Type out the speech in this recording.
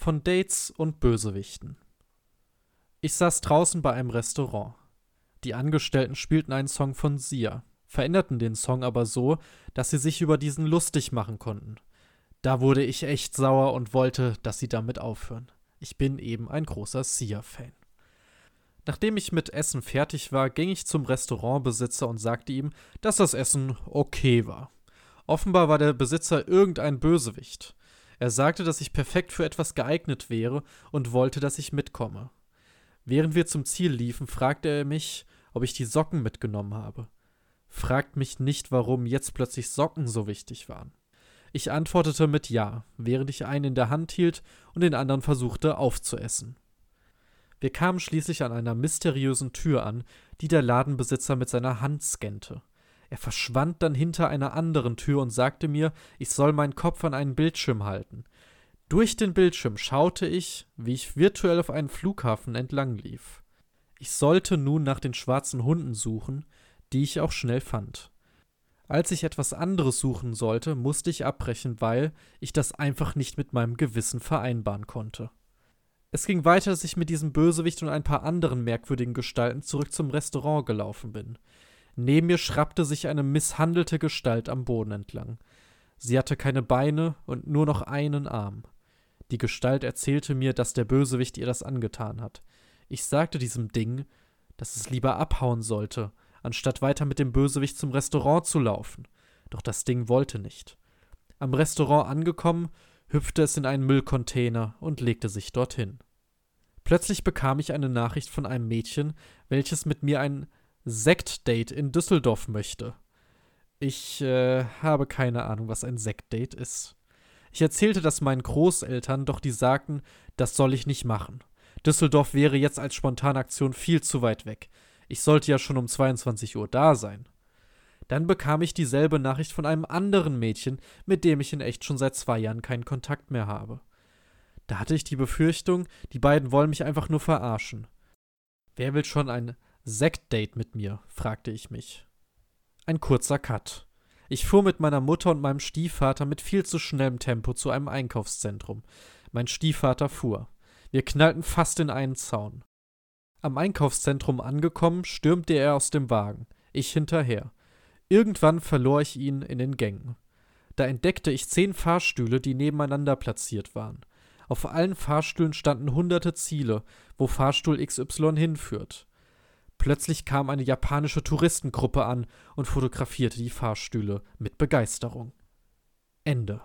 von Dates und Bösewichten. Ich saß draußen bei einem Restaurant. Die Angestellten spielten einen Song von Sia, veränderten den Song aber so, dass sie sich über diesen lustig machen konnten. Da wurde ich echt sauer und wollte, dass sie damit aufhören. Ich bin eben ein großer Sia-Fan. Nachdem ich mit Essen fertig war, ging ich zum Restaurantbesitzer und sagte ihm, dass das Essen okay war. Offenbar war der Besitzer irgendein Bösewicht. Er sagte, dass ich perfekt für etwas geeignet wäre und wollte, dass ich mitkomme. Während wir zum Ziel liefen, fragte er mich, ob ich die Socken mitgenommen habe. Fragt mich nicht, warum jetzt plötzlich Socken so wichtig waren. Ich antwortete mit Ja, während ich einen in der Hand hielt und den anderen versuchte aufzuessen. Wir kamen schließlich an einer mysteriösen Tür an, die der Ladenbesitzer mit seiner Hand scannte. Er verschwand dann hinter einer anderen Tür und sagte mir, ich soll meinen Kopf an einen Bildschirm halten. Durch den Bildschirm schaute ich, wie ich virtuell auf einen Flughafen entlang lief. Ich sollte nun nach den schwarzen Hunden suchen, die ich auch schnell fand. Als ich etwas anderes suchen sollte, musste ich abbrechen, weil ich das einfach nicht mit meinem Gewissen vereinbaren konnte. Es ging weiter, dass ich mit diesem Bösewicht und ein paar anderen merkwürdigen Gestalten zurück zum Restaurant gelaufen bin. Neben mir schrappte sich eine misshandelte Gestalt am Boden entlang. Sie hatte keine Beine und nur noch einen Arm. Die Gestalt erzählte mir, dass der Bösewicht ihr das angetan hat. Ich sagte diesem Ding, dass es lieber abhauen sollte, anstatt weiter mit dem Bösewicht zum Restaurant zu laufen. Doch das Ding wollte nicht. Am Restaurant angekommen, hüpfte es in einen Müllcontainer und legte sich dorthin. Plötzlich bekam ich eine Nachricht von einem Mädchen, welches mit mir ein Sektdate in Düsseldorf möchte. Ich äh, habe keine Ahnung, was ein Sektdate ist. Ich erzählte das meinen Großeltern, doch die sagten, das soll ich nicht machen. Düsseldorf wäre jetzt als Spontanaktion viel zu weit weg. Ich sollte ja schon um 22 Uhr da sein. Dann bekam ich dieselbe Nachricht von einem anderen Mädchen, mit dem ich in echt schon seit zwei Jahren keinen Kontakt mehr habe. Da hatte ich die Befürchtung, die beiden wollen mich einfach nur verarschen. Wer will schon ein Sektdate mit mir? fragte ich mich. Ein kurzer Cut. Ich fuhr mit meiner Mutter und meinem Stiefvater mit viel zu schnellem Tempo zu einem Einkaufszentrum. Mein Stiefvater fuhr. Wir knallten fast in einen Zaun. Am Einkaufszentrum angekommen, stürmte er aus dem Wagen, ich hinterher. Irgendwann verlor ich ihn in den Gängen. Da entdeckte ich zehn Fahrstühle, die nebeneinander platziert waren. Auf allen Fahrstühlen standen hunderte Ziele, wo Fahrstuhl XY hinführt. Plötzlich kam eine japanische Touristengruppe an und fotografierte die Fahrstühle mit Begeisterung. Ende.